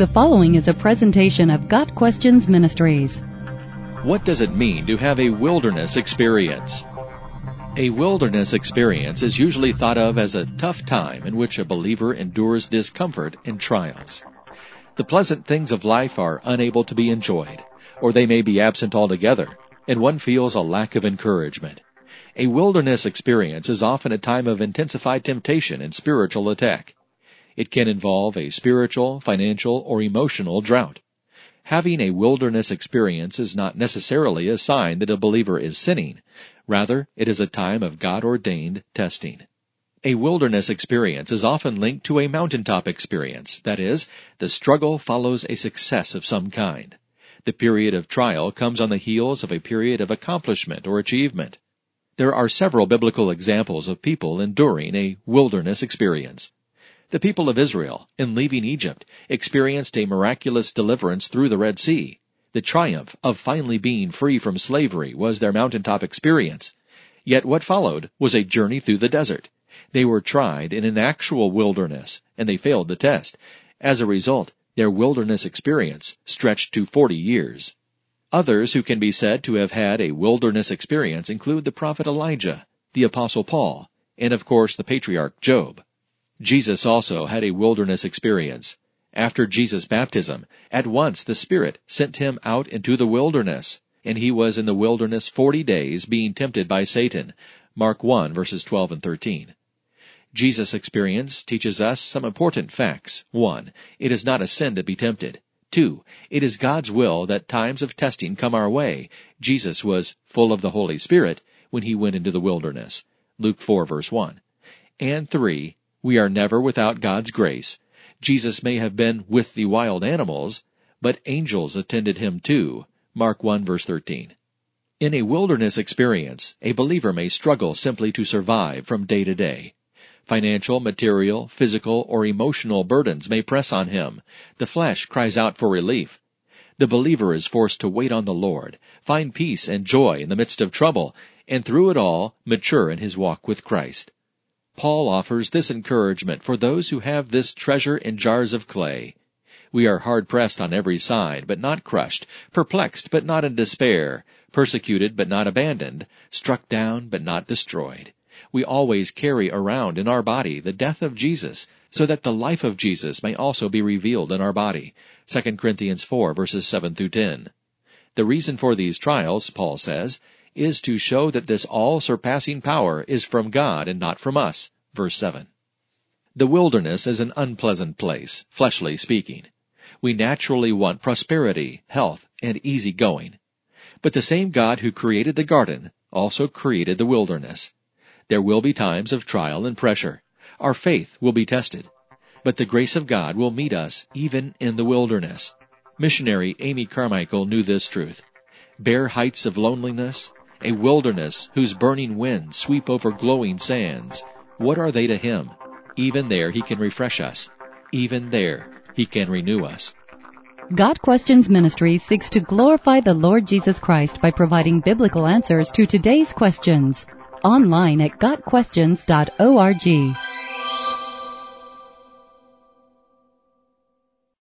The following is a presentation of Got Questions Ministries. What does it mean to have a wilderness experience? A wilderness experience is usually thought of as a tough time in which a believer endures discomfort and trials. The pleasant things of life are unable to be enjoyed, or they may be absent altogether, and one feels a lack of encouragement. A wilderness experience is often a time of intensified temptation and spiritual attack. It can involve a spiritual, financial, or emotional drought. Having a wilderness experience is not necessarily a sign that a believer is sinning. Rather, it is a time of God ordained testing. A wilderness experience is often linked to a mountaintop experience. That is, the struggle follows a success of some kind. The period of trial comes on the heels of a period of accomplishment or achievement. There are several biblical examples of people enduring a wilderness experience. The people of Israel, in leaving Egypt, experienced a miraculous deliverance through the Red Sea. The triumph of finally being free from slavery was their mountaintop experience. Yet what followed was a journey through the desert. They were tried in an actual wilderness, and they failed the test. As a result, their wilderness experience stretched to 40 years. Others who can be said to have had a wilderness experience include the prophet Elijah, the apostle Paul, and of course the patriarch Job. Jesus also had a wilderness experience. After Jesus' baptism, at once the Spirit sent him out into the wilderness, and he was in the wilderness forty days being tempted by Satan. Mark 1 verses 12 and 13. Jesus' experience teaches us some important facts. 1. It is not a sin to be tempted. 2. It is God's will that times of testing come our way. Jesus was full of the Holy Spirit when he went into the wilderness. Luke 4 verse 1. And 3. We are never without God's grace. Jesus may have been with the wild animals, but angels attended him too. Mark 1 verse 13. In a wilderness experience, a believer may struggle simply to survive from day to day. Financial, material, physical, or emotional burdens may press on him. The flesh cries out for relief. The believer is forced to wait on the Lord, find peace and joy in the midst of trouble, and through it all, mature in his walk with Christ. Paul offers this encouragement for those who have this treasure in jars of clay. We are hard pressed on every side, but not crushed, perplexed, but not in despair, persecuted, but not abandoned, struck down, but not destroyed. We always carry around in our body the death of Jesus, so that the life of Jesus may also be revealed in our body. 2 Corinthians 4 verses 7 through 10. The reason for these trials, Paul says, is to show that this all surpassing power is from God and not from us. Verse 7. The wilderness is an unpleasant place, fleshly speaking. We naturally want prosperity, health, and easy going. But the same God who created the garden also created the wilderness. There will be times of trial and pressure. Our faith will be tested. But the grace of God will meet us even in the wilderness. Missionary Amy Carmichael knew this truth. Bare heights of loneliness, a wilderness whose burning winds sweep over glowing sands. What are they to him? Even there he can refresh us. Even there he can renew us. Got Questions Ministry seeks to glorify the Lord Jesus Christ by providing biblical answers to today's questions. Online at GotQuestions.org.